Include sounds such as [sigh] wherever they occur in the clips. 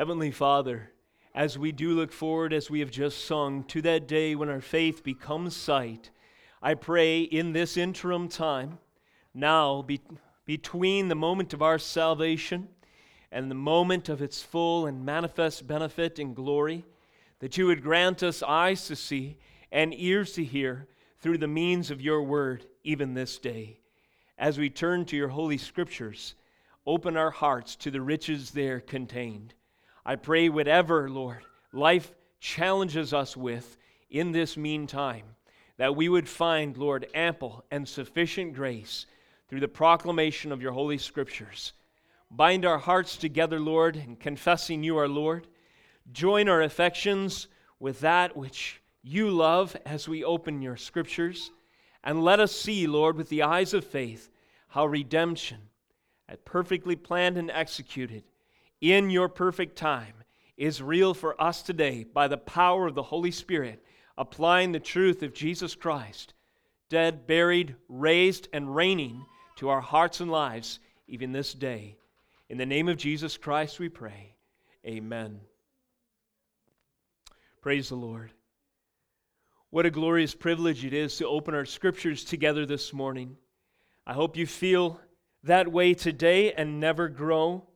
Heavenly Father, as we do look forward, as we have just sung, to that day when our faith becomes sight, I pray in this interim time, now be, between the moment of our salvation and the moment of its full and manifest benefit and glory, that you would grant us eyes to see and ears to hear through the means of your word, even this day. As we turn to your holy scriptures, open our hearts to the riches there contained. I pray, whatever, Lord, life challenges us with in this meantime, that we would find, Lord, ample and sufficient grace through the proclamation of your holy scriptures. Bind our hearts together, Lord, in confessing you are Lord. Join our affections with that which you love as we open your scriptures. And let us see, Lord, with the eyes of faith, how redemption, perfectly planned and executed in your perfect time, is real for us today by the power of the Holy Spirit, applying the truth of Jesus Christ, dead, buried, raised, and reigning to our hearts and lives even this day. In the name of Jesus Christ we pray. Amen. Praise the Lord. What a glorious privilege it is to open our scriptures together this morning. I hope you feel that way today and never grow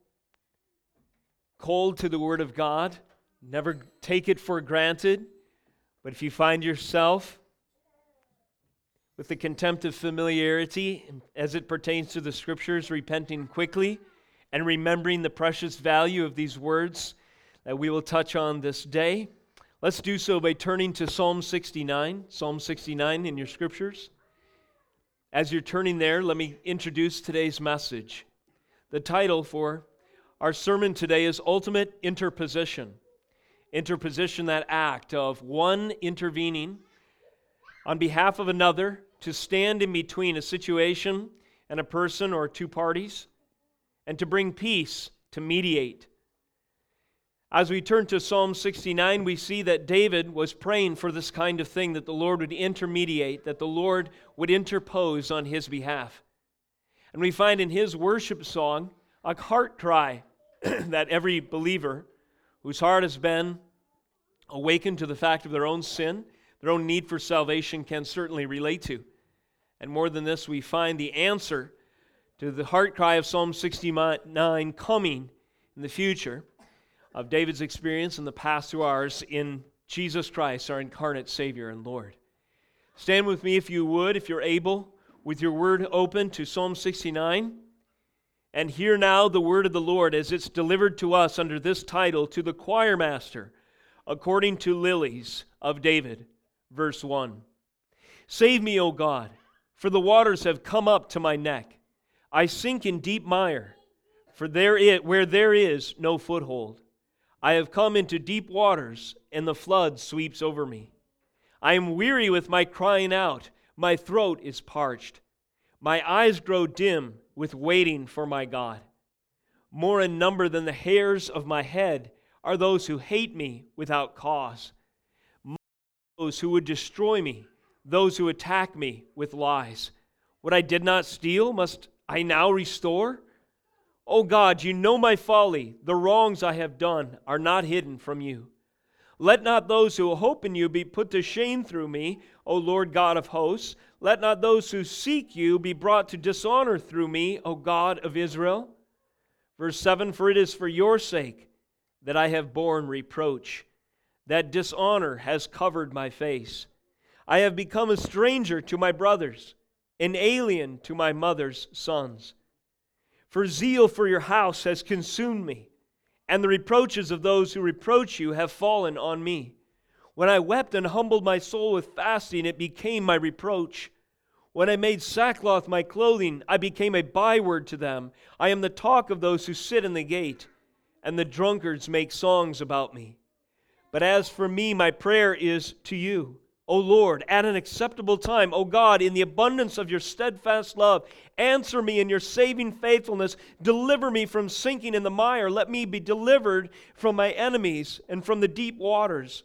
cold to the Word of God. Never take it for granted. But if you find yourself with the contempt of familiarity as it pertains to the Scriptures, repenting quickly and remembering the precious value of these words that we will touch on this day, Let's do so by turning to Psalm 69. Psalm 69 in your scriptures. As you're turning there, let me introduce today's message. The title for our sermon today is Ultimate Interposition. Interposition, that act of one intervening on behalf of another to stand in between a situation and a person or two parties, and to bring peace, to mediate. As we turn to Psalm 69, we see that David was praying for this kind of thing that the Lord would intermediate, that the Lord would interpose on his behalf. And we find in his worship song a heart cry [clears throat] that every believer whose heart has been awakened to the fact of their own sin, their own need for salvation, can certainly relate to. And more than this, we find the answer to the heart cry of Psalm 69 coming in the future of David's experience in the past to ours in Jesus Christ, our incarnate Savior and Lord. Stand with me if you would, if you're able, with your word open to Psalm 69. And hear now the word of the Lord as it's delivered to us under this title to the choir master, according to lilies of David. Verse 1 Save me, O God, for the waters have come up to my neck. I sink in deep mire, for there it, where there is no foothold. I have come into deep waters, and the flood sweeps over me. I am weary with my crying out. My throat is parched. My eyes grow dim with waiting for my God. More in number than the hairs of my head are those who hate me without cause. Those who would destroy me, those who attack me with lies. What I did not steal, must I now restore? O God, you know my folly. The wrongs I have done are not hidden from you. Let not those who hope in you be put to shame through me, O Lord God of hosts. Let not those who seek you be brought to dishonor through me, O God of Israel. Verse 7 For it is for your sake that I have borne reproach, that dishonor has covered my face. I have become a stranger to my brothers, an alien to my mother's sons. For zeal for your house has consumed me, and the reproaches of those who reproach you have fallen on me. When I wept and humbled my soul with fasting, it became my reproach. When I made sackcloth my clothing, I became a byword to them. I am the talk of those who sit in the gate, and the drunkards make songs about me. But as for me, my prayer is to you. O Lord, at an acceptable time, O God, in the abundance of your steadfast love, answer me in your saving faithfulness. Deliver me from sinking in the mire. Let me be delivered from my enemies and from the deep waters.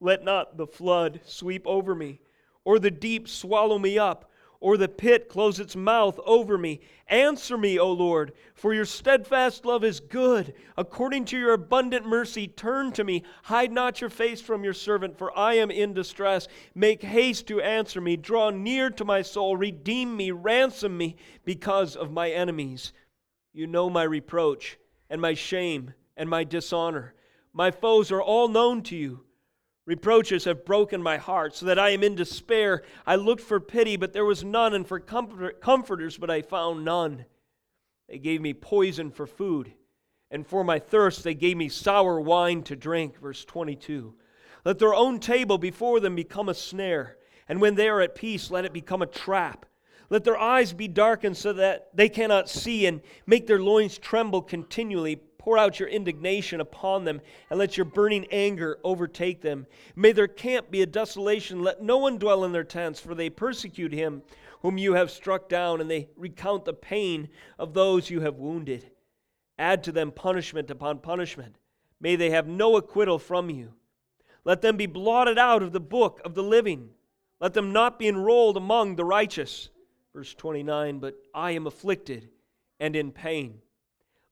Let not the flood sweep over me, or the deep swallow me up, or the pit close its mouth over me. Answer me, O Lord, for your steadfast love is good. According to your abundant mercy, turn to me. Hide not your face from your servant, for I am in distress. Make haste to answer me. Draw near to my soul. Redeem me. Ransom me because of my enemies. You know my reproach and my shame and my dishonor. My foes are all known to you. Reproaches have broken my heart, so that I am in despair. I looked for pity, but there was none, and for comforters, but I found none. They gave me poison for food, and for my thirst they gave me sour wine to drink. Verse 22. Let their own table before them become a snare, and when they are at peace, let it become a trap. Let their eyes be darkened so that they cannot see, and make their loins tremble continually. Pour out your indignation upon them, and let your burning anger overtake them. May their camp be a desolation. Let no one dwell in their tents, for they persecute him whom you have struck down, and they recount the pain of those you have wounded. Add to them punishment upon punishment. May they have no acquittal from you. Let them be blotted out of the book of the living. Let them not be enrolled among the righteous. Verse 29 But I am afflicted and in pain.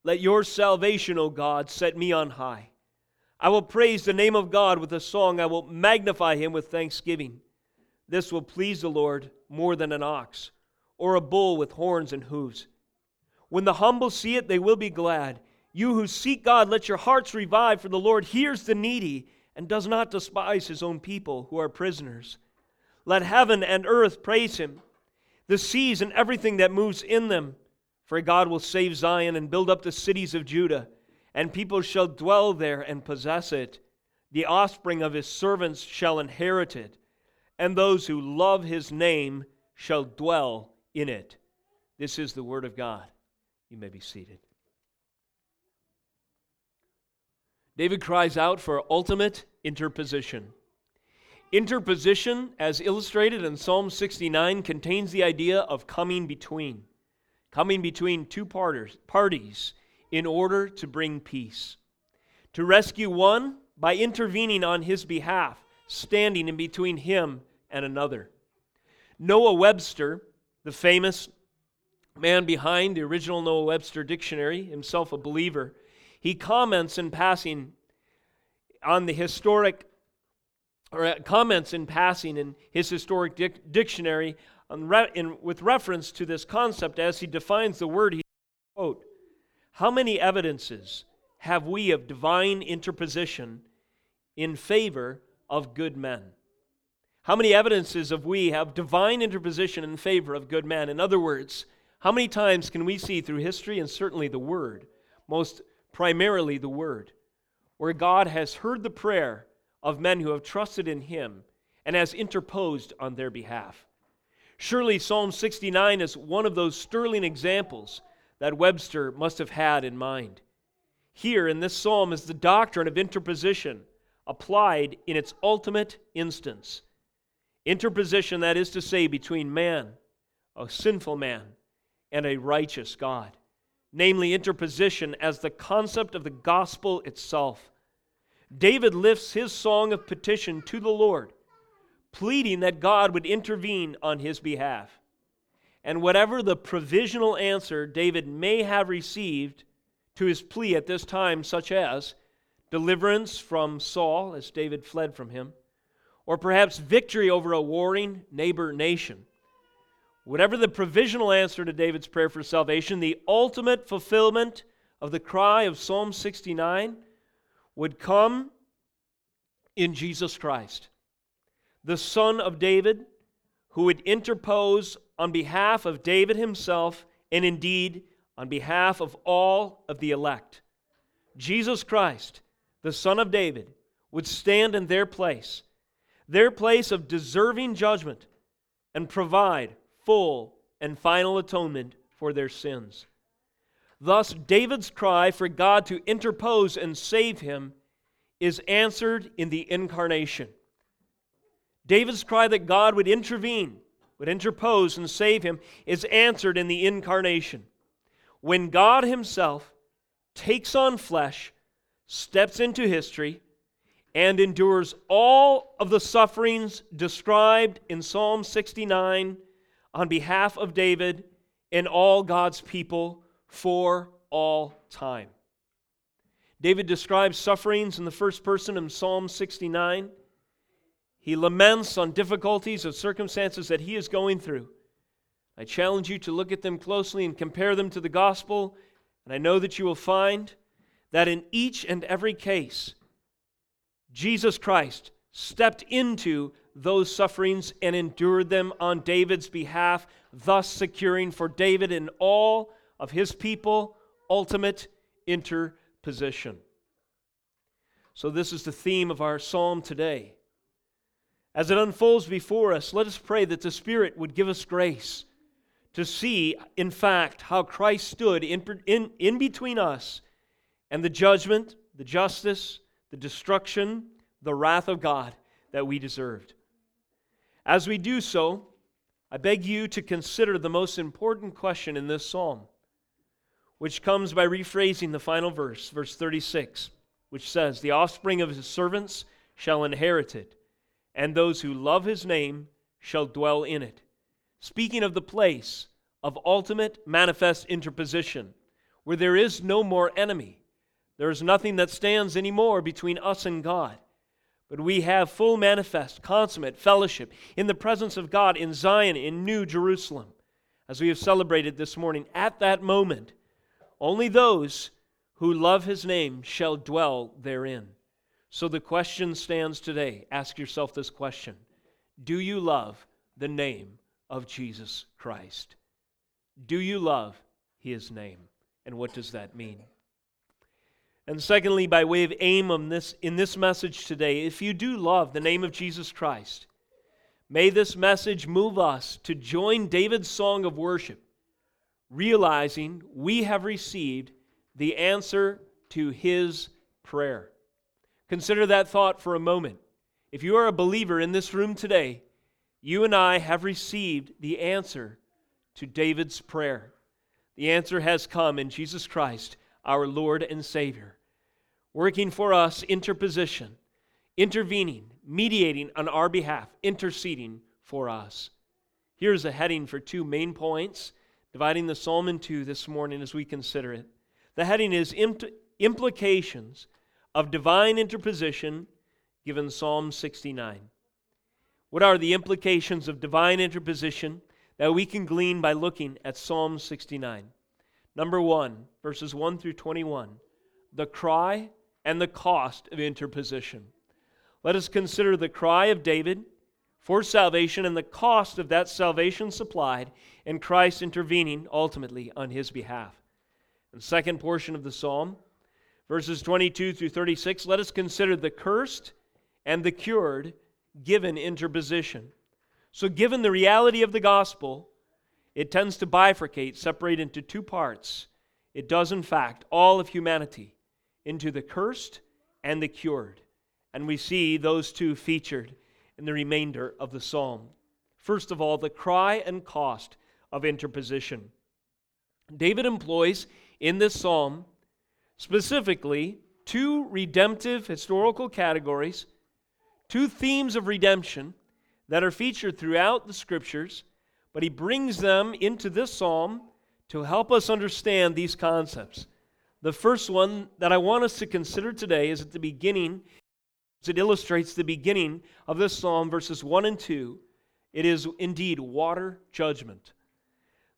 Let your salvation, O God, set me on high. I will praise the name of God with a song. I will magnify him with thanksgiving. This will please the Lord more than an ox or a bull with horns and hooves. When the humble see it, they will be glad. You who seek God, let your hearts revive, for the Lord hears the needy and does not despise his own people who are prisoners. Let heaven and earth praise him, the seas and everything that moves in them. For God will save Zion and build up the cities of Judah, and people shall dwell there and possess it. The offspring of his servants shall inherit it, and those who love his name shall dwell in it. This is the word of God. You may be seated. David cries out for ultimate interposition. Interposition, as illustrated in Psalm 69, contains the idea of coming between coming between two parties in order to bring peace. To rescue one by intervening on his behalf, standing in between him and another. Noah Webster, the famous man behind the original Noah Webster dictionary, himself a believer, he comments in passing on the historic, or uh, comments in passing in his historic dic- dictionary in, with reference to this concept as he defines the word, he quote, How many evidences have we of divine interposition in favor of good men? How many evidences of we have divine interposition in favor of good men? In other words, how many times can we see through history and certainly the Word, most primarily the Word, where God has heard the prayer of men who have trusted in Him and has interposed on their behalf? Surely Psalm 69 is one of those sterling examples that Webster must have had in mind. Here in this psalm is the doctrine of interposition applied in its ultimate instance. Interposition, that is to say, between man, a sinful man, and a righteous God. Namely, interposition as the concept of the gospel itself. David lifts his song of petition to the Lord pleading that God would intervene on his behalf. And whatever the provisional answer David may have received to his plea at this time, such as deliverance from Saul as David fled from him, or perhaps victory over a warring neighbor nation. Whatever the provisional answer to David's prayer for salvation, the ultimate fulfillment of the cry of Psalm 69 would come in Jesus Christ the son of David, who would interpose on behalf of David himself and indeed on behalf of all of the elect. Jesus Christ, the son of David, would stand in their place, their place of deserving judgment, and provide full and final atonement for their sins. Thus, David's cry for God to interpose and save him is answered in the incarnation. David's cry that God would intervene, would interpose and save him, is answered in the incarnation. When God Himself takes on flesh, steps into history, and endures all of the sufferings described in Psalm 69 on behalf of David and all God's people for all time. David describes sufferings in the first person in Psalm 69. He laments on difficulties of circumstances that he is going through. I challenge you to look at them closely and compare them to the gospel, and I know that you will find that in each and every case, Jesus Christ stepped into those sufferings and endured them on David's behalf, thus securing for David and all of his people ultimate interposition. So, this is the theme of our psalm today. As it unfolds before us, let us pray that the Spirit would give us grace to see, in fact, how Christ stood in, in, in between us and the judgment, the justice, the destruction, the wrath of God that we deserved. As we do so, I beg you to consider the most important question in this psalm, which comes by rephrasing the final verse, verse 36, which says, The offspring of his servants shall inherit it, and those who love his name shall dwell in it. Speaking of the place of ultimate manifest interposition, where there is no more enemy, there is nothing that stands anymore between us and God. But we have full manifest, consummate fellowship in the presence of God in Zion, in New Jerusalem, as we have celebrated this morning. At that moment, only those who love his name shall dwell therein. So the question stands today. Ask yourself this question Do you love the name of Jesus Christ? Do you love his name? And what does that mean? And secondly, by way of aim on this, in this message today, if you do love the name of Jesus Christ, may this message move us to join David's song of worship, realizing we have received the answer to his prayer. Consider that thought for a moment. If you are a believer in this room today, you and I have received the answer to David's prayer. The answer has come in Jesus Christ, our Lord and Savior working for us, interposition, intervening, mediating on our behalf, interceding for us. Here's a heading for two main points, dividing the psalm in two this morning as we consider it. The heading is Implications of Divine Interposition, given Psalm 69. What are the implications of divine interposition that we can glean by looking at Psalm 69? Number one, verses 1 through 21. The cry and the cost of interposition. Let us consider the cry of David for salvation and the cost of that salvation supplied and Christ intervening ultimately on his behalf. And second portion of the psalm, verses 22 through 36, let us consider the cursed and the cured given interposition. So, given the reality of the gospel, it tends to bifurcate, separate into two parts. It does, in fact, all of humanity into the cursed and the cured. And we see those two featured in the remainder of the psalm. First of all, the cry and cost of interposition. David employs in this psalm specifically two redemptive historical categories, two themes of redemption that are featured throughout the scriptures, but he brings them into this psalm to help us understand these concepts. The first one that I want us to consider today is at the beginning, it illustrates the beginning of this psalm, verses 1 and 2. It is indeed water judgment.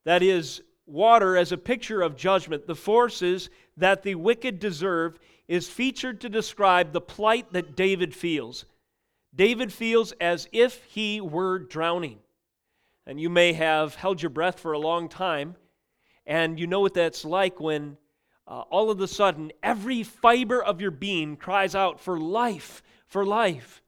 That is, water as a picture of judgment. The forces that the wicked deserve is featured to describe the plight that David feels. David feels as if he were drowning. And you may have held your breath for a long time, and you know what that's like when uh, all of a sudden, every fiber of your being cries out for life, for life.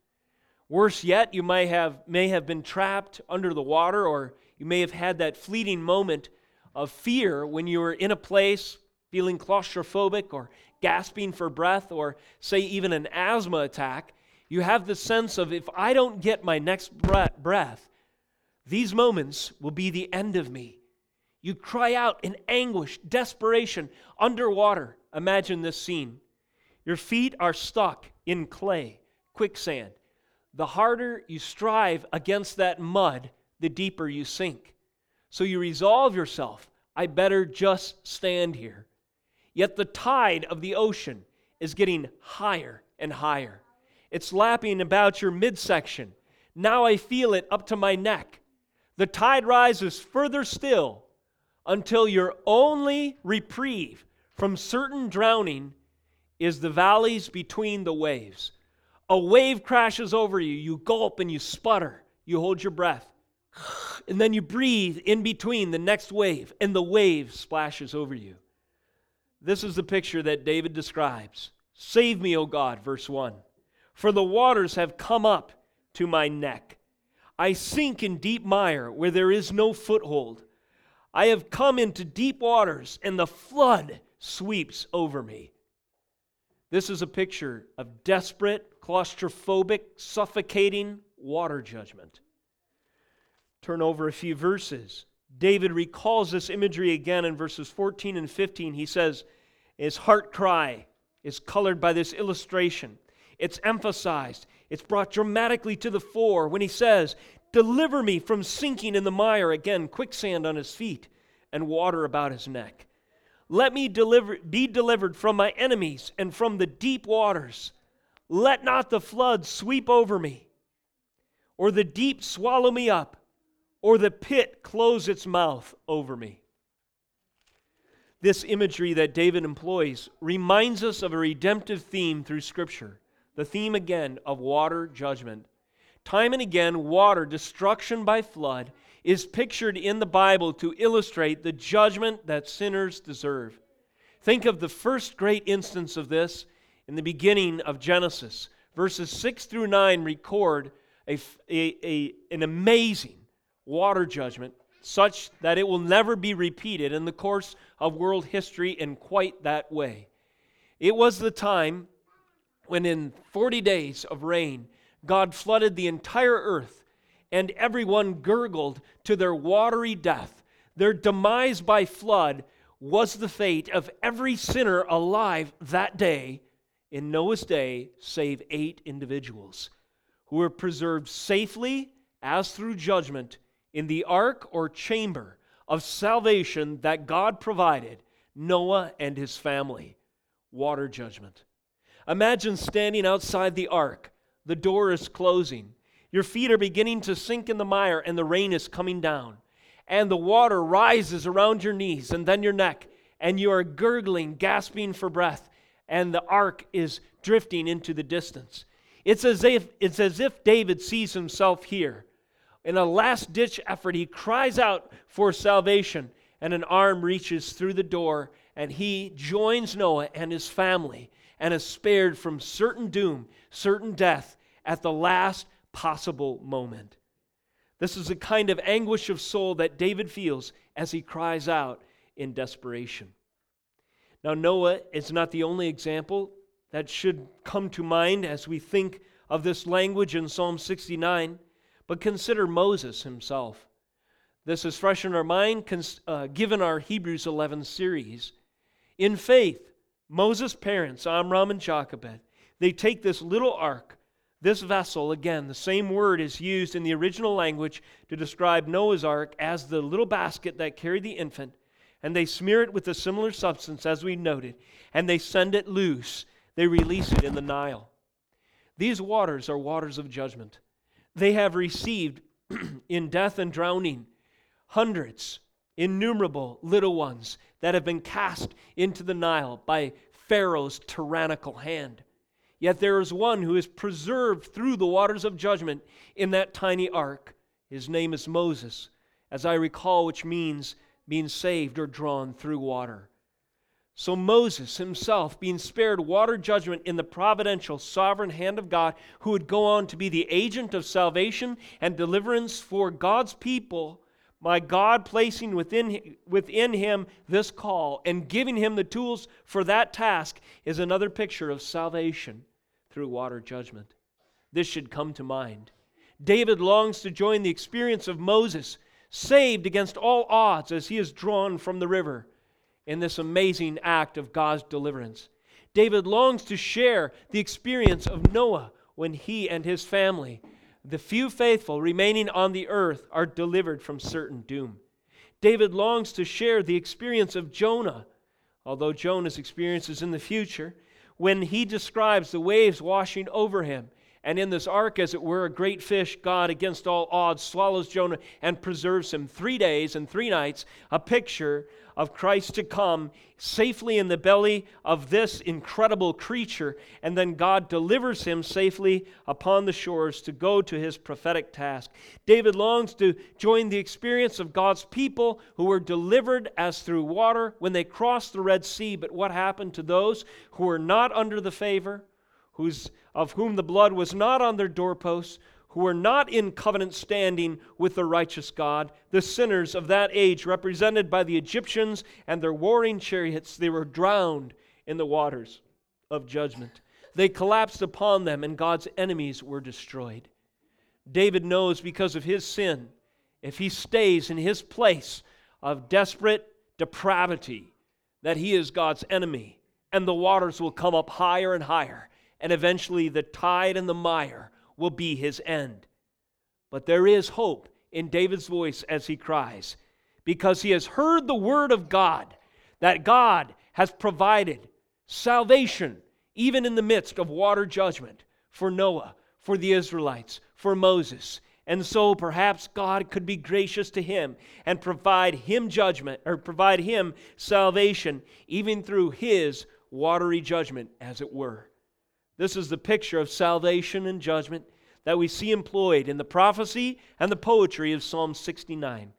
Worse yet, you may have, may have been trapped under the water, or you may have had that fleeting moment of fear when you are in a place feeling claustrophobic or gasping for breath, or say even an asthma attack. You have the sense of if I don't get my next breath, these moments will be the end of me. You cry out in anguish, desperation, underwater. Imagine this scene. Your feet are stuck in clay, quicksand. The harder you strive against that mud, the deeper you sink. So you resolve yourself, I better just stand here. Yet the tide of the ocean is getting higher and higher. It's lapping about your midsection. Now I feel it up to my neck. The tide rises further still until your only reprieve from certain drowning is the valleys between the waves. A wave crashes over you, you gulp and you sputter, you hold your breath. [sighs] And then you breathe in between the next wave, and the wave splashes over you. This is the picture that David describes. Save me, O God, verse 1. For the waters have come up to my neck. I sink in deep mire where there is no foothold. I have come into deep waters, and the flood sweeps over me. This is a picture of desperate, claustrophobic, suffocating water judgment. Turn over a few verses. David recalls this imagery again in verses 14 and 15. He says, His heart cry is colored by this illustration. It's emphasized, it's brought dramatically to the fore when he says, Deliver me from sinking in the mire. Again, quicksand on his feet and water about his neck. Let me deliver, be delivered from my enemies and from the deep waters. Let not the flood sweep over me, or the deep swallow me up, or the pit close its mouth over me. This imagery that David employs reminds us of a redemptive theme through Scripture the theme again of water judgment. Time and again, water, destruction by flood, is pictured in the Bible to illustrate the judgment that sinners deserve. Think of the first great instance of this in the beginning of Genesis. Verses 6 through 9 record a, a, a, an amazing water judgment, such that it will never be repeated in the course of world history in quite that way. It was the time when, in 40 days of rain, God flooded the entire earth, and everyone gurgled to their watery death. Their demise by flood was the fate of every sinner alive that day in Noah's day, save eight individuals who were preserved safely as through judgment in the ark or chamber of salvation that God provided Noah and his family. Water judgment. Imagine standing outside the ark the door is closing. Your feet are beginning to sink in the mire, and the rain is coming down. And the water rises around your knees and then your neck, and you are gurgling, gasping for breath, and the ark is drifting into the distance. It's as if, it's as if David sees himself here. In a last ditch effort, he cries out for salvation, and an arm reaches through the door, and he joins Noah and his family and is spared from certain doom, certain death at the last possible moment. This is the kind of anguish of soul that David feels as he cries out in desperation. Now, Noah is not the only example that should come to mind as we think of this language in Psalm 69, but consider Moses himself. This is fresh in our mind, uh, given our Hebrews 11 series. In faith, Moses' parents, Amram and Jochebed, they take this little ark, this vessel, again, the same word is used in the original language to describe Noah's ark as the little basket that carried the infant, and they smear it with a similar substance as we noted, and they send it loose. They release it in the Nile. These waters are waters of judgment. They have received [clears throat] in death and drowning hundreds, innumerable little ones that have been cast into the Nile by Pharaoh's tyrannical hand. Yet there is one who is preserved through the waters of judgment in that tiny ark. His name is Moses, as I recall, which means being saved or drawn through water. So Moses himself, being spared water judgment in the providential, sovereign hand of God, who would go on to be the agent of salvation and deliverance for God's people, my God placing within, within him this call and giving him the tools for that task is another picture of salvation through water judgment. This should come to mind. David longs to join the experience of Moses, saved against all odds as he is drawn from the river in this amazing act of God's deliverance. David longs to share the experience of Noah when he and his family the few faithful remaining on the earth are delivered from certain doom. David longs to share the experience of Jonah, although Jonah's experience is in the future, when he describes the waves washing over him and in this ark, as it were, a great fish, God, against all odds, swallows Jonah and preserves him three days and three nights, a picture of Christ to come safely in the belly of this incredible creature, and then God delivers him safely upon the shores to go to his prophetic task. David longs to join the experience of God's people who were delivered as through water when they crossed the Red Sea. But what happened to those who were not under the favor? whose, of whom the blood was not on their doorposts, who were not in covenant standing with the righteous God, the sinners of that age, represented by the Egyptians and their warring chariots, they were drowned in the waters of judgment. They collapsed upon them, and God's enemies were destroyed. David knows because of his sin, if he stays in his place of desperate depravity, that he is God's enemy, and the waters will come up higher and higher and eventually the tide and the mire will be his end. But there is hope in David's voice as he cries, because he has heard the word of God that God has provided salvation even in the midst of water judgment for Noah, for the Israelites, for Moses. And so perhaps God could be gracious to him and provide him judgment or provide him salvation even through his watery judgment, as it were. This is the picture of salvation and judgment that we see employed in the prophecy and the poetry of Psalm 69.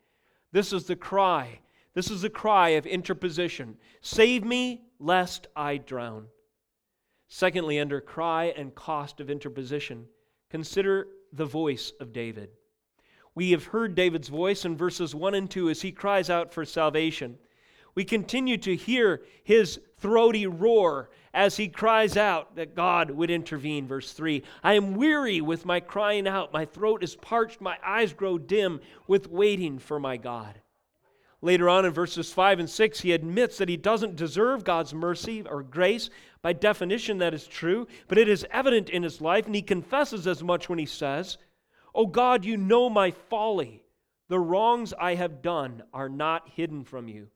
This is the cry. This is the cry of interposition Save me, lest I drown. Secondly, under cry and cost of interposition, consider the voice of David. We have heard David's voice in verses 1 and 2 as he cries out for salvation. We continue to hear his throaty roar as he cries out that God would intervene. Verse 3 I am weary with my crying out. My throat is parched. My eyes grow dim with waiting for my God. Later on in verses 5 and 6, he admits that he doesn't deserve God's mercy or grace. By definition, that is true, but it is evident in his life, and he confesses as much when he says, Oh God, you know my folly. The wrongs I have done are not hidden from you.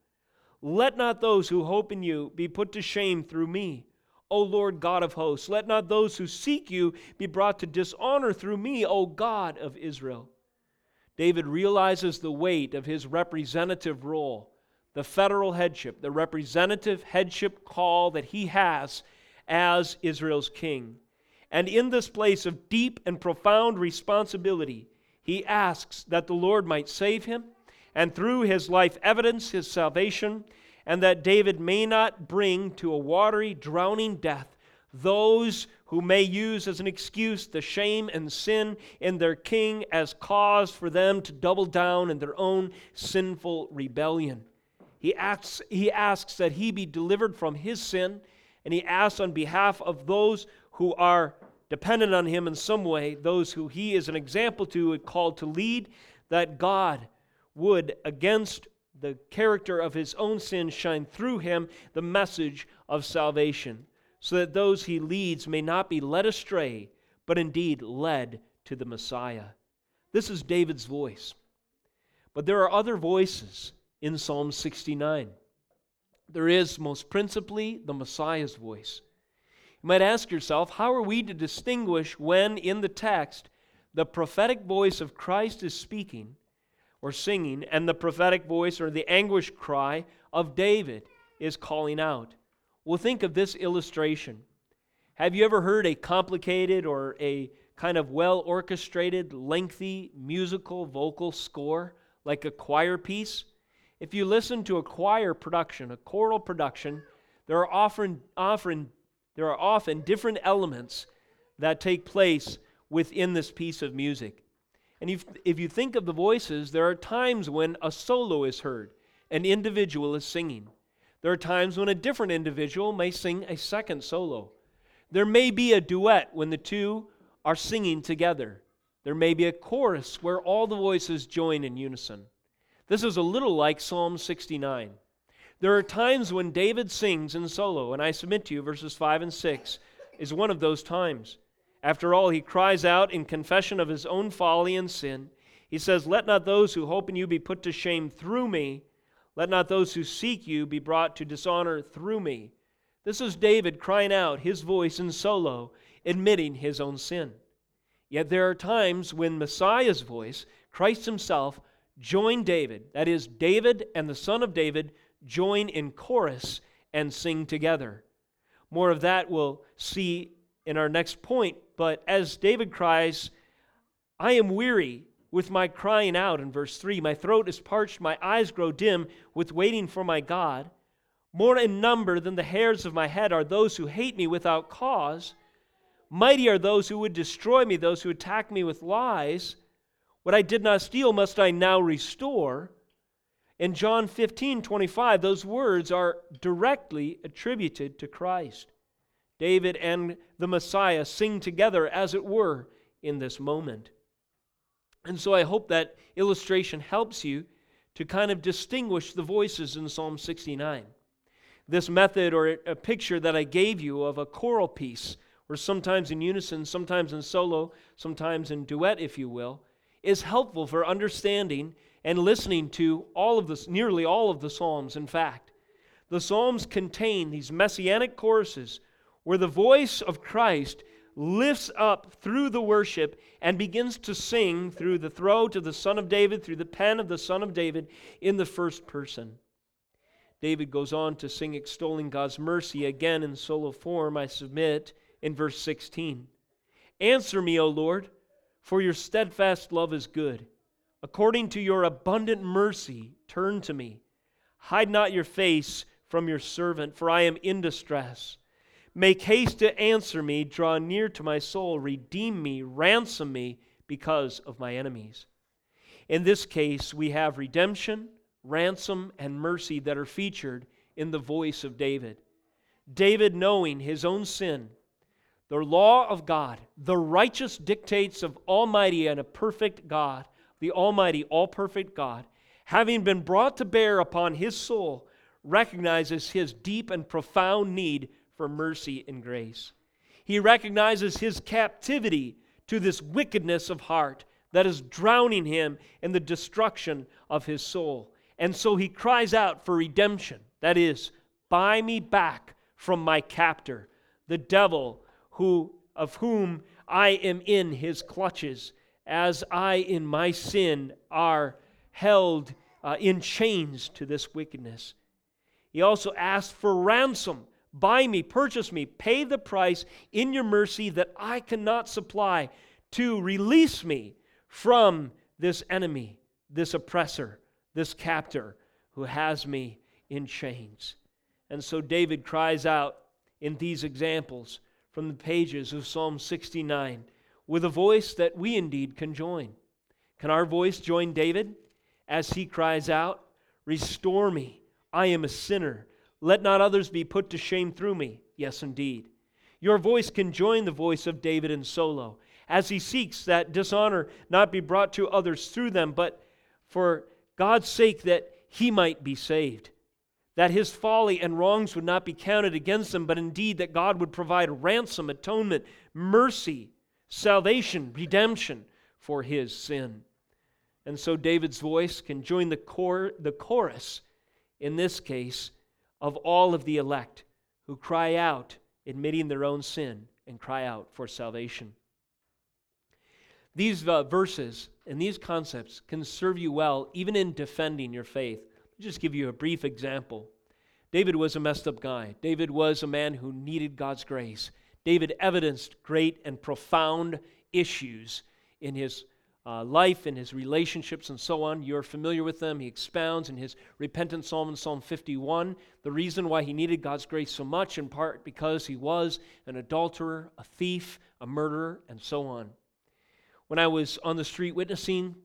Let not those who hope in you be put to shame through me. O Lord God of hosts, let not those who seek you be brought to dishonor through me, O God of Israel. David realizes the weight of his representative role, the federal headship, the representative headship call that he has as Israel's king. And in this place of deep and profound responsibility, he asks that the Lord might save him and through his life evidence his salvation, and that David may not bring to a watery, drowning death those who may use as an excuse the shame and sin in their king as cause for them to double down in their own sinful rebellion. He asks, he asks that he be delivered from his sin, and he asks on behalf of those who are dependent on him in some way, those who he is an example to and called to lead, that God would, against the character of his own sin, shine through him the message of salvation, so that those he leads may not be led astray, but indeed led to the Messiah. This is David's voice. But there are other voices in Psalm 69. There is most principally the Messiah's voice. You might ask yourself, how are we to distinguish when in the text the prophetic voice of Christ is speaking or singing, and the prophetic voice or the anguish cry of David is calling out. Well, think of this illustration. Have you ever heard a complicated or a kind of well orchestrated, lengthy musical vocal score like a choir piece? If you listen to a choir production, a choral production, there are often, often, there are often different elements that take place within this piece of music. And if, if you think of the voices, there are times when a solo is heard, an individual is singing. There are times when a different individual may sing a second solo. There may be a duet when the two are singing together. There may be a chorus where all the voices join in unison. This is a little like Psalm 69. There are times when David sings in solo, and I submit to you verses 5 and 6 is one of those times. After all, he cries out in confession of his own folly and sin. He says, Let not those who hope in you be put to shame through me. Let not those who seek you be brought to dishonor through me. This is David crying out, his voice in solo, admitting his own sin. Yet there are times when Messiah's voice, Christ himself, join David. That is, David and the son of David join in chorus and sing together. More of that we'll see in our next point. But as David cries, I am weary with my crying out in verse 3. My throat is parched, my eyes grow dim with waiting for my God. More in number than the hairs of my head are those who hate me without cause. Mighty are those who would destroy me, those who attack me with lies. What I did not steal must I now restore. In John 15, 25, those words are directly attributed to Christ. David and the Messiah sing together, as it were, in this moment. And so I hope that illustration helps you to kind of distinguish the voices in Psalm 69. This method or a picture that I gave you of a choral piece, or sometimes in unison, sometimes in solo, sometimes in duet, if you will, is helpful for understanding and listening to all of this, nearly all of the Psalms, in fact. The Psalms contain these messianic choruses where the voice of Christ lifts up through the worship and begins to sing through the throat of the Son of David, through the pen of the Son of David in the first person. David goes on to sing extolling God's mercy again in solo form, I submit, in verse 16. Answer me, O Lord, for your steadfast love is good. According to your abundant mercy, turn to me. Hide not your face from your servant, for I am in distress. Make haste to answer me, draw near to my soul, redeem me, ransom me because of my enemies. In this case, we have redemption, ransom, and mercy that are featured in the voice of David. David, knowing his own sin, the law of God, the righteous dictates of Almighty and a perfect God, the Almighty, all perfect God, having been brought to bear upon his soul, recognizes his deep and profound need for mercy and grace. He recognizes his captivity to this wickedness of heart that is drowning him in the destruction of his soul. And so he cries out for redemption. That is, buy me back from my captor, the devil who of whom I am in his clutches, as I in my sin are held uh, in chains to this wickedness. He also asked for ransom Buy me, purchase me, pay the price in your mercy that I cannot supply to release me from this enemy, this oppressor, this captor who has me in chains. And so David cries out in these examples from the pages of Psalm 69 with a voice that we indeed can join. Can our voice join David as he cries out, Restore me, I am a sinner. Let not others be put to shame through me. Yes, indeed. Your voice can join the voice of David in solo as he seeks that dishonor not be brought to others through them, but for God's sake that he might be saved. That his folly and wrongs would not be counted against him, but indeed that God would provide ransom, atonement, mercy, salvation, redemption for his sin. And so David's voice can join the, cor- the chorus, in this case, of all of the elect who cry out, admitting their own sin, and cry out for salvation. These uh, verses and these concepts can serve you well even in defending your faith. I'll just give you a brief example. David was a messed up guy. David was a man who needed God's grace. David evidenced great and profound issues in his uh, life and his relationships and so on. You're familiar with them. He expounds in his repentant psalm in Psalm 51 the reason why he needed God's grace so much, in part because he was an adulterer, a thief, a murderer, and so on. When I was on the street witnessing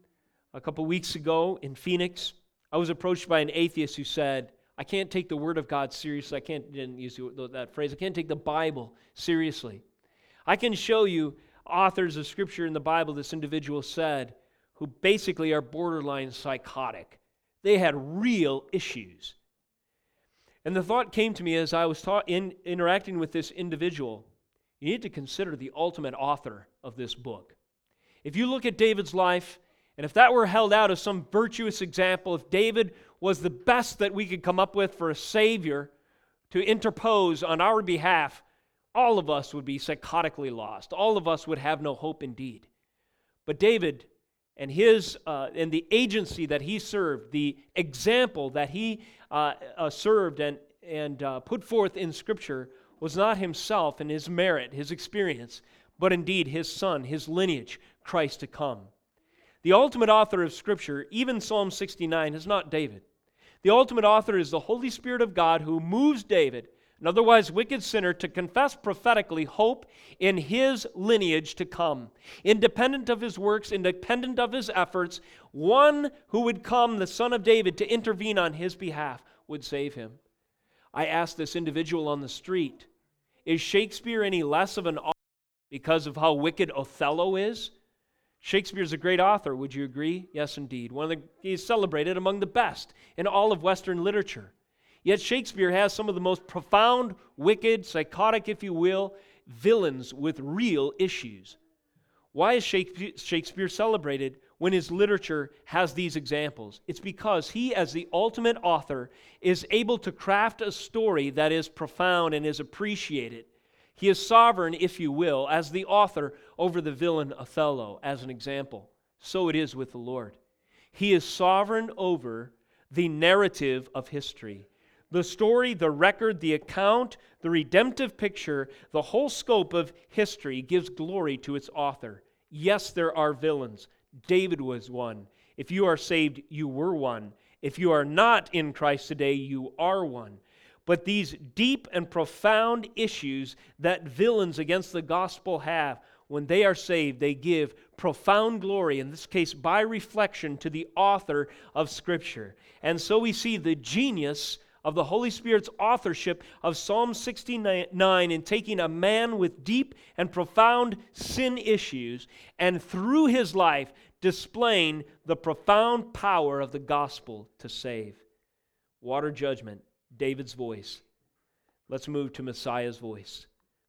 a couple weeks ago in Phoenix, I was approached by an atheist who said, I can't take the Word of God seriously. I can't, didn't use that phrase, I can't take the Bible seriously. I can show you authors of scripture in the Bible, this individual said, who basically are borderline psychotic. They had real issues. And the thought came to me as I was ta- in, interacting with this individual you need to consider the ultimate author of this book. If you look at David's life And if that were held out as some virtuous example, if David was the best that we could come up with for a Savior to interpose on our behalf, all of us would be psychotically lost. All of us would have no hope indeed. But David and his uh, and the agency that he served, the example that he uh, uh, served and and uh, put forth in Scripture was not himself and his merit, his experience, but indeed his son, his lineage, Christ to come. The ultimate author of Scripture, even Psalm 69, is not David. The ultimate author is the Holy Spirit of God who moves David an otherwise wicked sinner to confess prophetically hope in his lineage to come. Independent of his works, independent of his efforts, one who would come, the Son of David, to intervene on his behalf would save him. I asked this individual on the street, Is Shakespeare any less of an author because of how wicked Othello is? Shakespeare's a great author, would you agree? Yes, indeed. One of the, he's celebrated among the best in all of Western literature. Yet Shakespeare has some of the most profound, wicked, psychotic, if you will, villains with real issues. Why is Shakespeare celebrated when his literature has these examples? It's because he, as the ultimate author, is able to craft a story that is profound and is appreciated. He is sovereign, if you will, as the author over the villain Othello, as an example. So it is with the Lord. He is sovereign over the narrative of history. The story, the record, the account, the redemptive picture, the whole scope of history gives glory to its author. Yes, there are villains. David was one. If you are saved, you were one. If you are not in Christ today, you are one. But these deep and profound issues that villains against the gospel have, when they are saved, they give profound glory, in this case by reflection, to the author of Scripture. And so we see the genius of the Holy Spirit's authorship of Psalm 69 in taking a man with deep and profound sin issues and through his life displaying the profound power of the gospel to save. Water judgment, David's voice. Let's move to Messiah's voice,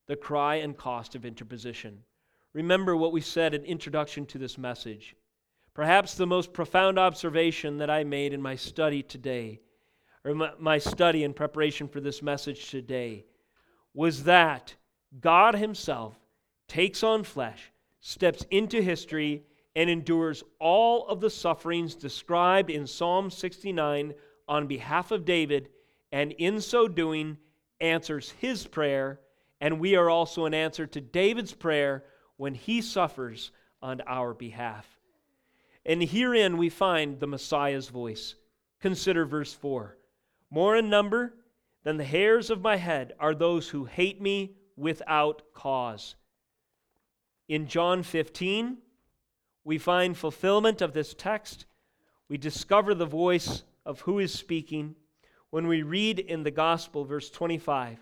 the cry and cost of interposition. Remember what we said in introduction to this message. Perhaps the most profound observation that I made in my study today or my study in preparation for this message today was that God Himself takes on flesh, steps into history, and endures all of the sufferings described in Psalm 69 on behalf of David, and in so doing, answers his prayer. And we are also an answer to David's prayer when he suffers on our behalf. And herein we find the Messiah's voice. Consider verse 4. More in number than the hairs of my head are those who hate me without cause. In John 15, we find fulfillment of this text. We discover the voice of who is speaking when we read in the Gospel, verse 25.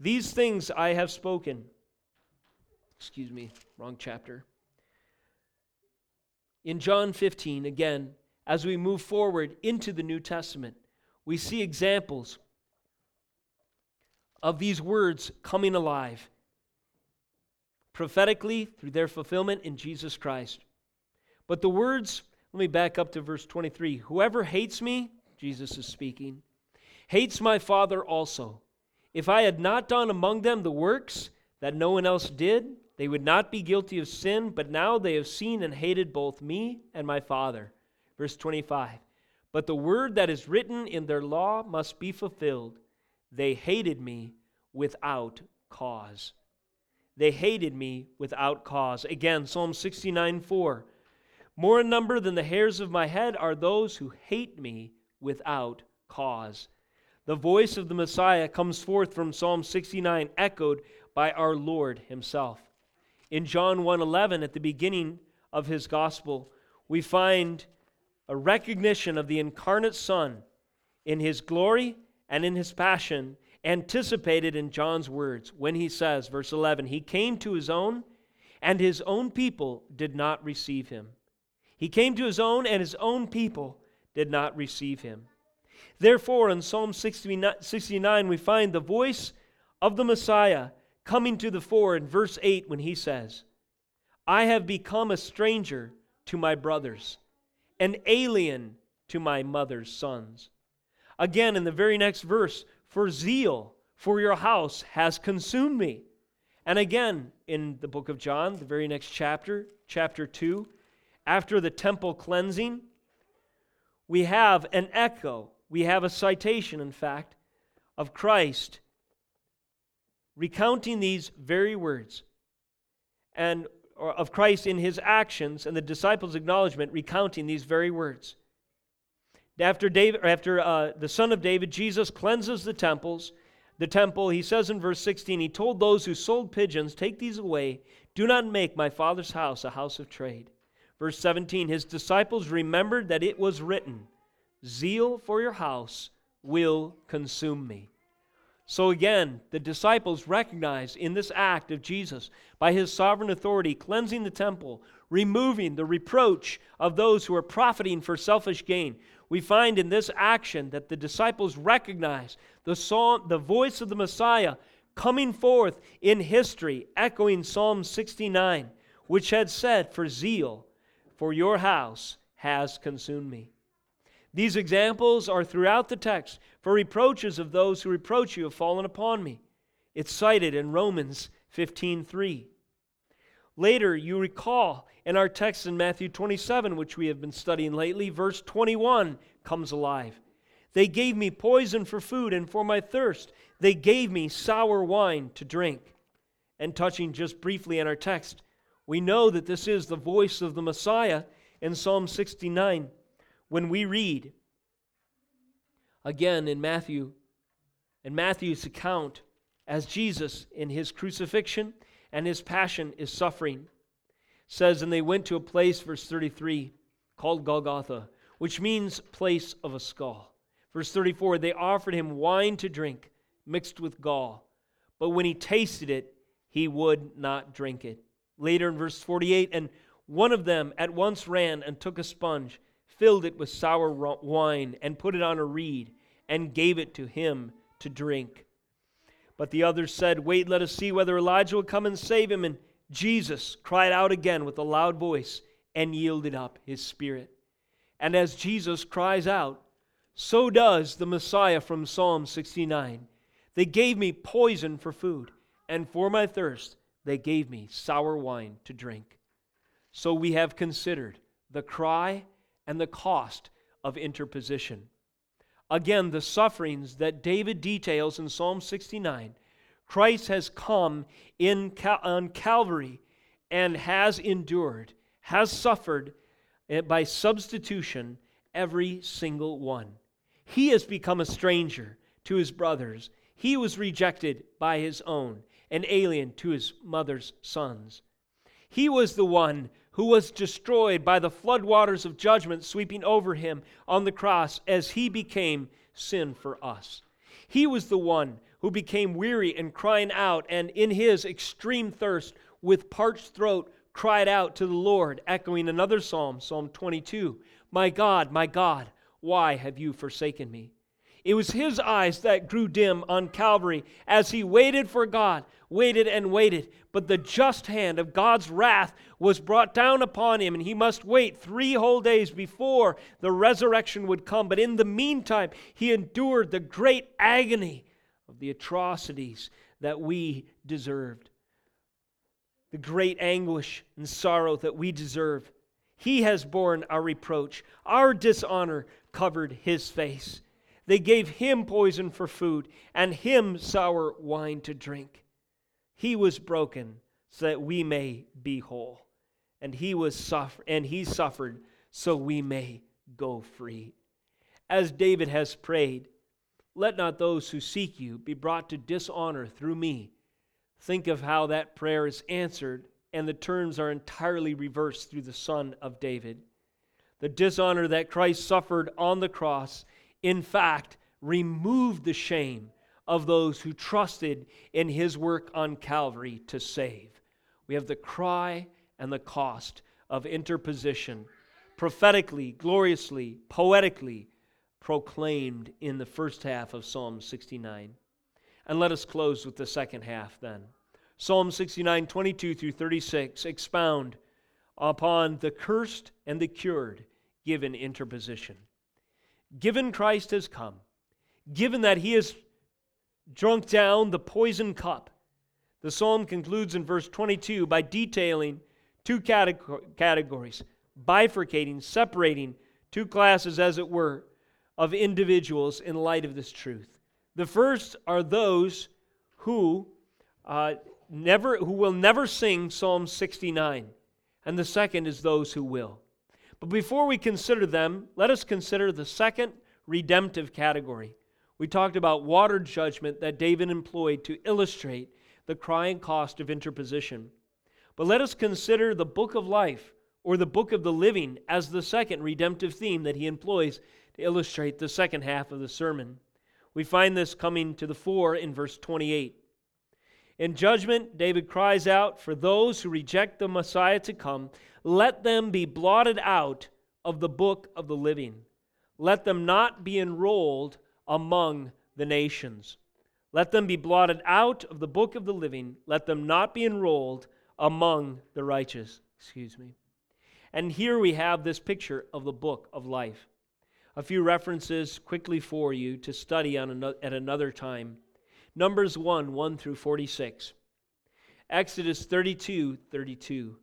These things I have spoken. Excuse me, wrong chapter. In John 15, again, as we move forward into the New Testament, we see examples of these words coming alive prophetically through their fulfillment in Jesus Christ. But the words, let me back up to verse 23 Whoever hates me, Jesus is speaking, hates my Father also. If I had not done among them the works that no one else did, they would not be guilty of sin, but now they have seen and hated both me and my Father. Verse 25 but the word that is written in their law must be fulfilled. They hated me without cause. They hated me without cause. Again, Psalm 69 4. More in number than the hairs of my head are those who hate me without cause. The voice of the Messiah comes forth from Psalm 69, echoed by our Lord himself. In John 1:11 at the beginning of his gospel, we find a recognition of the incarnate Son in his glory and in his passion, anticipated in John's words when he says, verse 11, He came to his own, and his own people did not receive him. He came to his own, and his own people did not receive him. Therefore, in Psalm 69, we find the voice of the Messiah coming to the fore in verse 8 when he says, I have become a stranger to my brothers, an alien to my mother's sons. Again, in the very next verse, for zeal for your house has consumed me. And again, in the book of John, the very next chapter, chapter 2, after the temple cleansing, we have an echo, we have a citation, in fact, of Christ recounting these very words and of Christ in his actions and the disciples' acknowledgement recounting these very words. After, David, after uh, the son of David, Jesus cleanses the temples. The temple, he says in verse 16, he told those who sold pigeons, Take these away. Do not make my father's house a house of trade. Verse 17, his disciples remembered that it was written, Zeal for your house will consume me. So again, the disciples recognize in this act of Jesus, by his sovereign authority, cleansing the temple, removing the reproach of those who are profiting for selfish gain. We find in this action that the disciples recognize the, song, the voice of the Messiah coming forth in history, echoing Psalm 69, which had said, For zeal for your house has consumed me. These examples are throughout the text for reproaches of those who reproach you have fallen upon me. It's cited in Romans 15:3. Later, you recall in our text in Matthew 27, which we have been studying lately, verse 21 comes alive. They gave me poison for food, and for my thirst, they gave me sour wine to drink. And touching just briefly on our text, we know that this is the voice of the Messiah in Psalm 69 when we read again in Matthew, in Matthew's account, as Jesus in his crucifixion and his passion is suffering, says, And they went to a place, verse 33, called Golgotha, which means place of a skull. Verse 34, they offered him wine to drink mixed with gall, but when he tasted it, he would not drink it. Later in verse 48, and one of them at once ran and took a sponge filled it with sour wine, and put it on a reed, and gave it to him to drink. But the others said, Wait, let us see whether Elijah will come and save him. And Jesus cried out again with a loud voice and yielded up his spirit. And as Jesus cries out, so does the Messiah from Psalm 69. They gave me poison for food, and for my thirst, they gave me sour wine to drink. So we have considered the cry and the cost of interposition. Again, the sufferings that David details in Psalm 69, Christ has come in Cal- on Calvary and has endured, has suffered eh, by substitution every single one. He has become a stranger to his brothers. He was rejected by his own, an alien to his mother's sons. He was the one who was destroyed by the floodwaters of judgment sweeping over him on the cross as he became sin for us. He was the one who became weary and crying out, and in his extreme thirst, with parched throat, cried out to the Lord, echoing another psalm, Psalm 22 My God, my God, why have you forsaken me? It was his eyes that grew dim on Calvary as he waited for God, waited and waited. But the just hand of God's wrath was brought down upon him, and he must wait three whole days before the resurrection would come. But in the meantime, he endured the great agony of the atrocities that we deserved, the great anguish and sorrow that we deserve. He has borne our reproach, our dishonor covered his face. They gave him poison for food and him sour wine to drink. He was broken so that we may be whole. And he was suffer- and he suffered so we may go free. As David has prayed, let not those who seek you be brought to dishonor through me. Think of how that prayer is answered, and the terms are entirely reversed through the Son of David. The dishonor that Christ suffered on the cross in fact, removed the shame of those who trusted in his work on Calvary to save. We have the cry and the cost of interposition, prophetically, gloriously, poetically proclaimed in the first half of Psalm 69. And let us close with the second half then. Psalm 69, 22 through 36 expound upon the cursed and the cured given interposition. Given Christ has come, given that he has drunk down the poison cup, the psalm concludes in verse 22 by detailing two categories, bifurcating, separating two classes, as it were, of individuals in light of this truth. The first are those who uh, never who will never sing Psalm 69, and the second is those who will. But before we consider them, let us consider the second redemptive category. We talked about water judgment that David employed to illustrate the crying cost of interposition. But let us consider the book of life or the book of the living as the second redemptive theme that he employs to illustrate the second half of the sermon. We find this coming to the fore in verse 28. In judgment, David cries out for those who reject the Messiah to come, let them be blotted out of the book of the living. Let them not be enrolled among the nations. Let them be blotted out of the book of the living. Let them not be enrolled among the righteous. Excuse me. And here we have this picture of the book of life. A few references quickly for you to study on another, at another time. Numbers 1 1 through 46. Exodus 32 32.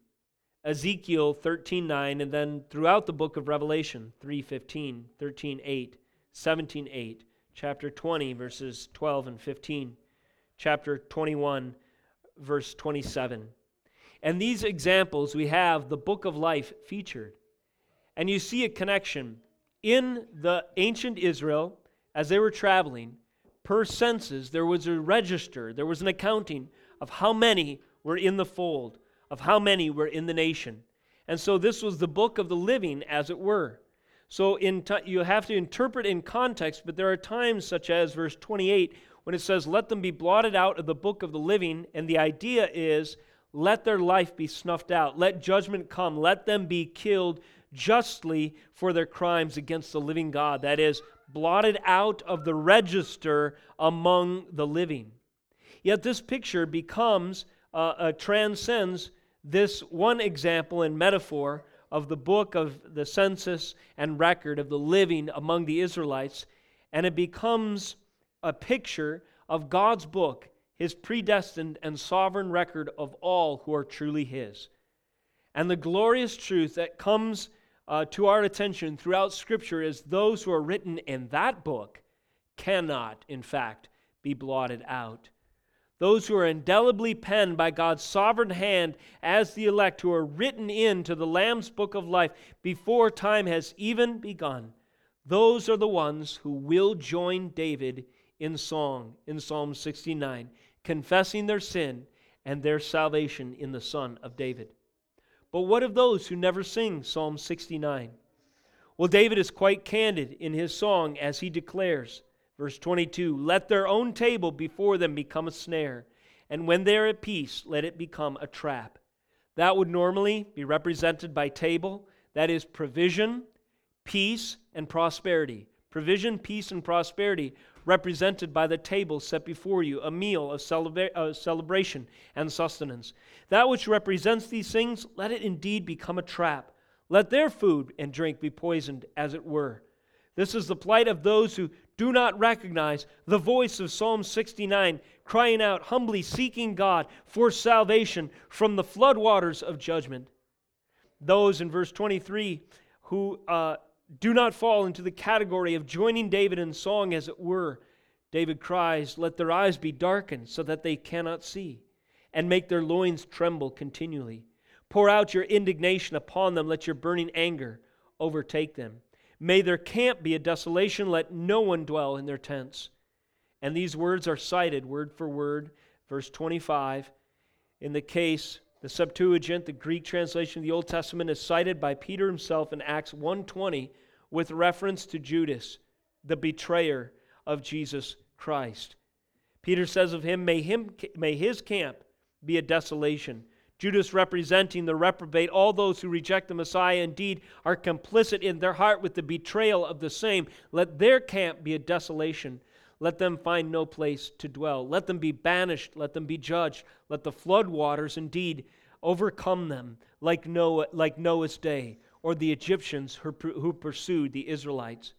Ezekiel 13 9, and then throughout the book of Revelation 3 15, 13 8, 17 8, chapter 20, verses 12 and 15, chapter 21, verse 27. And these examples, we have the book of life featured. And you see a connection in the ancient Israel as they were traveling. Per census, there was a register, there was an accounting of how many were in the fold, of how many were in the nation. And so this was the book of the living, as it were. So in t- you have to interpret in context, but there are times, such as verse 28, when it says, Let them be blotted out of the book of the living. And the idea is let their life be snuffed out. Let judgment come. Let them be killed justly for their crimes against the living God. That is, blotted out of the register among the living. Yet this picture becomes, uh, uh, transcends this one example and metaphor of the book of the census and record of the living among the Israelites, and it becomes a picture of God's book his predestined and sovereign record of all who are truly his. And the glorious truth that comes uh, to our attention throughout Scripture is those who are written in that book cannot, in fact, be blotted out. Those who are indelibly penned by God's sovereign hand as the elect, who are written into the Lamb's book of life before time has even begun, those are the ones who will join David in song in Psalm 69 confessing their sin and their salvation in the Son of David. But what of those who never sing Psalm 69? Well, David is quite candid in his song as he declares, verse 22 Let their own table before them become a snare, and when they are at peace, let it become a trap. That would normally be represented by table, that is, provision, peace, and prosperity. Provision, peace, and prosperity represented by the table set before you, a meal of celebra- uh, celebration and sustenance. That which represents these things, let it indeed become a trap. Let their food and drink be poisoned, as it were. This is the plight of those who do not recognize the voice of Psalm 69, crying out, humbly seeking God for salvation from the floodwaters of judgment. Those in verse 23 who uh, do not fall into the category of joining David in song, as it were. David cries, Let their eyes be darkened so that they cannot see, and make their loins tremble continually. Pour out your indignation upon them, let your burning anger overtake them. May their camp be a desolation, let no one dwell in their tents. And these words are cited word for word, verse 25, in the case the Septuagint, the Greek translation of the Old Testament, is cited by Peter himself in Acts 1:20 with reference to Judas, the betrayer of Jesus Christ. Peter says of him, may, him, may his camp be a desolation. Judas representing the reprobate, all those who reject the Messiah indeed are complicit in their heart with the betrayal of the same. Let their camp be a desolation. Let them find no place to dwell. Let them be banished. Let them be judged. Let the flood waters indeed overcome them like, Noah, like Noah's day or the Egyptians who, who pursued the Israelites.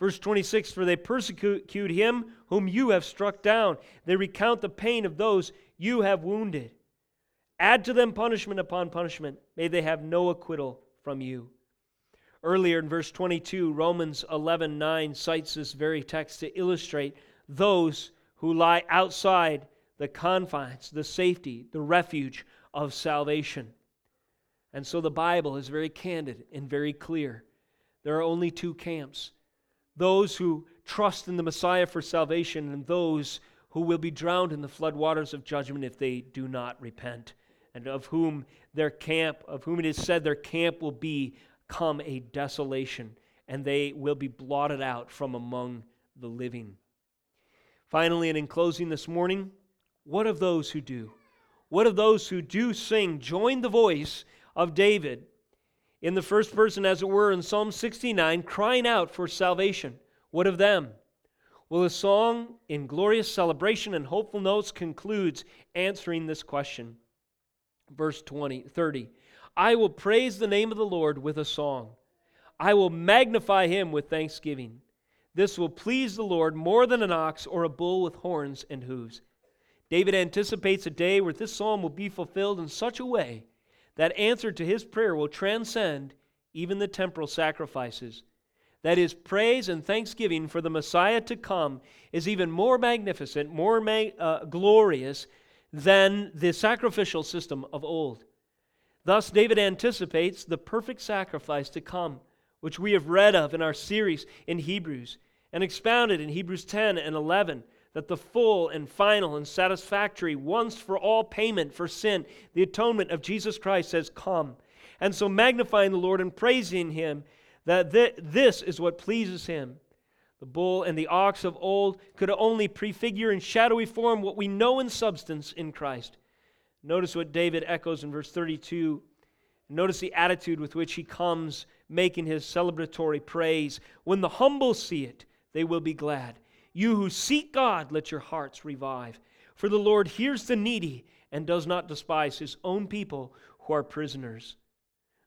Verse 26 For they persecute him whom you have struck down, they recount the pain of those you have wounded. Add to them punishment upon punishment. May they have no acquittal from you. Earlier in verse 22, Romans 11 9 cites this very text to illustrate those who lie outside the confines, the safety, the refuge of salvation. And so the Bible is very candid and very clear. There are only two camps those who trust in the Messiah for salvation, and those who will be drowned in the flood waters of judgment if they do not repent, and of whom their camp, of whom it is said their camp will become a desolation, and they will be blotted out from among the living. Finally, and in closing this morning, what of those who do? What of those who do sing, join the voice of David in the first person, as it were, in Psalm 69, crying out for salvation? What of them? Well, the song in glorious celebration and hopeful notes concludes answering this question. Verse 20, 30. I will praise the name of the Lord with a song. I will magnify him with thanksgiving. This will please the Lord more than an ox or a bull with horns and hooves. David anticipates a day where this psalm will be fulfilled in such a way that answer to his prayer will transcend even the temporal sacrifices. That is, praise and thanksgiving for the Messiah to come is even more magnificent, more ma- uh, glorious than the sacrificial system of old. Thus, David anticipates the perfect sacrifice to come, which we have read of in our series in Hebrews and expounded in Hebrews 10 and 11 that the full and final and satisfactory, once for all payment for sin, the atonement of Jesus Christ has come. And so, magnifying the Lord and praising Him, that th- this is what pleases Him. The bull and the ox of old could only prefigure in shadowy form what we know in substance in Christ. Notice what David echoes in verse 32. Notice the attitude with which he comes making his celebratory praise. When the humble see it, they will be glad. You who seek God, let your hearts revive. For the Lord hears the needy and does not despise his own people who are prisoners.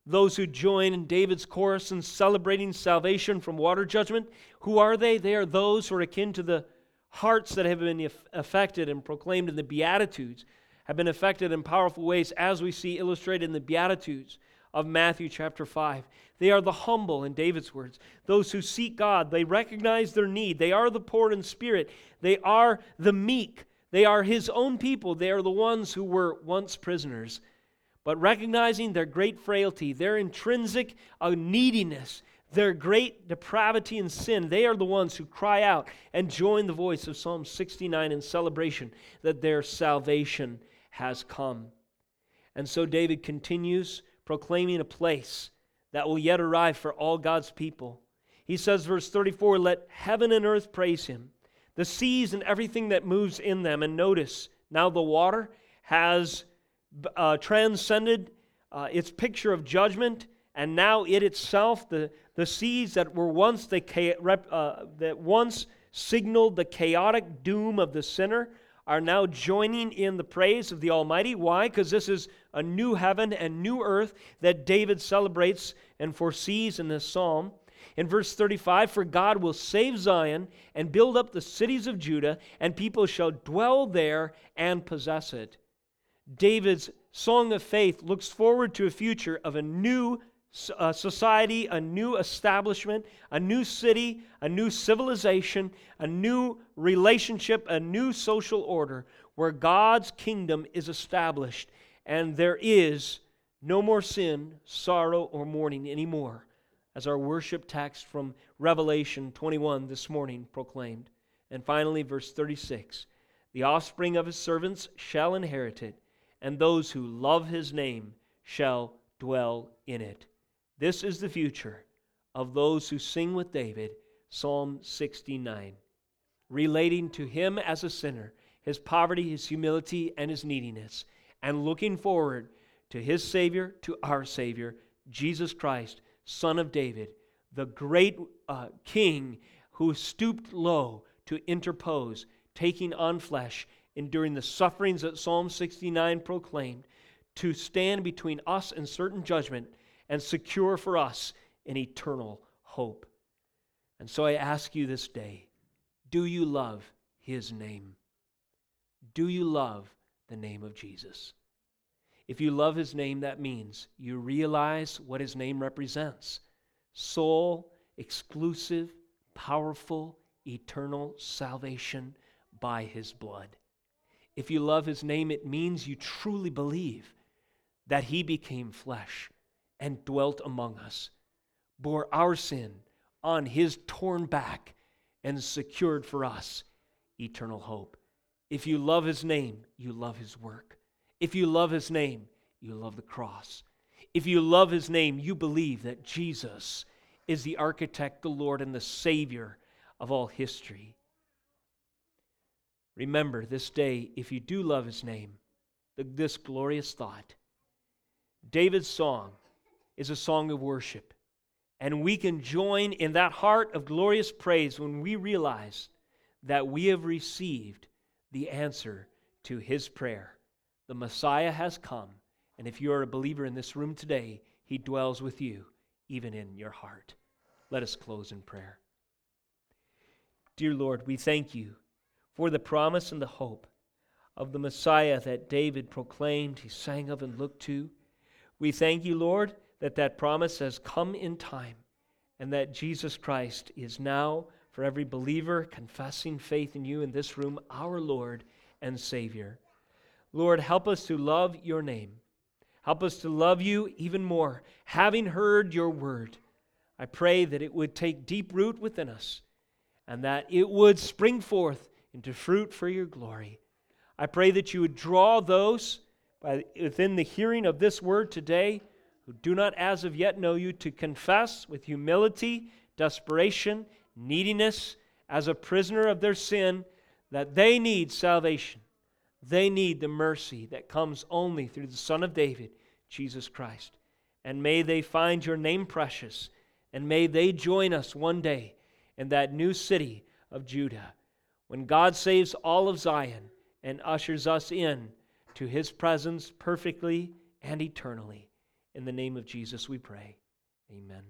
Those who join in David's chorus in celebrating salvation from water judgment, who are they? They are those who are akin to the hearts that have been affected and proclaimed in the Beatitudes, have been affected in powerful ways, as we see illustrated in the Beatitudes of Matthew chapter 5. They are the humble, in David's words, those who seek God. They recognize their need. They are the poor in spirit. They are the meek. They are his own people. They are the ones who were once prisoners. But recognizing their great frailty, their intrinsic neediness, their great depravity and sin, they are the ones who cry out and join the voice of Psalm 69 in celebration that their salvation has come. And so David continues proclaiming a place that will yet arrive for all God's people. He says, verse 34, Let heaven and earth praise him, the seas and everything that moves in them. And notice, now the water has uh, transcended uh, its picture of judgment, and now it itself, the, the seas that were once the uh, that once signaled the chaotic doom of the sinner, are now joining in the praise of the Almighty. Why? Because this is a new heaven and new earth that David celebrates and foresees in this psalm. In verse 35, for God will save Zion and build up the cities of Judah, and people shall dwell there and possess it. David's song of faith looks forward to a future of a new a uh, society, a new establishment, a new city, a new civilization, a new relationship, a new social order where God's kingdom is established and there is no more sin, sorrow, or mourning anymore, as our worship text from Revelation 21 this morning proclaimed. And finally, verse 36 The offspring of his servants shall inherit it, and those who love his name shall dwell in it. This is the future of those who sing with David, Psalm 69, relating to him as a sinner, his poverty, his humility, and his neediness, and looking forward to his Savior, to our Savior, Jesus Christ, Son of David, the great uh, King who stooped low to interpose, taking on flesh, enduring the sufferings that Psalm 69 proclaimed, to stand between us and certain judgment and secure for us an eternal hope. And so I ask you this day do you love his name? Do you love the name of Jesus? If you love his name, that means you realize what his name represents sole, exclusive, powerful, eternal salvation by his blood. If you love his name, it means you truly believe that he became flesh and dwelt among us, bore our sin on his torn back, and secured for us eternal hope. If you love his name, you love his work. If you love his name, you love the cross. If you love his name, you believe that Jesus is the architect, the Lord, and the Savior of all history. Remember this day, if you do love his name, this glorious thought. David's song is a song of worship. And we can join in that heart of glorious praise when we realize that we have received the answer to his prayer. The Messiah has come, and if you are a believer in this room today, he dwells with you, even in your heart. Let us close in prayer. Dear Lord, we thank you for the promise and the hope of the Messiah that David proclaimed, he sang of and looked to. We thank you, Lord, that that promise has come in time and that Jesus Christ is now, for every believer confessing faith in you in this room, our Lord and Savior. Lord, help us to love your name. Help us to love you even more, having heard your word. I pray that it would take deep root within us and that it would spring forth into fruit for your glory. I pray that you would draw those by, within the hearing of this word today who do not as of yet know you to confess with humility, desperation, neediness, as a prisoner of their sin, that they need salvation. They need the mercy that comes only through the Son of David, Jesus Christ. And may they find your name precious, and may they join us one day in that new city of Judah when God saves all of Zion and ushers us in to his presence perfectly and eternally. In the name of Jesus we pray. Amen.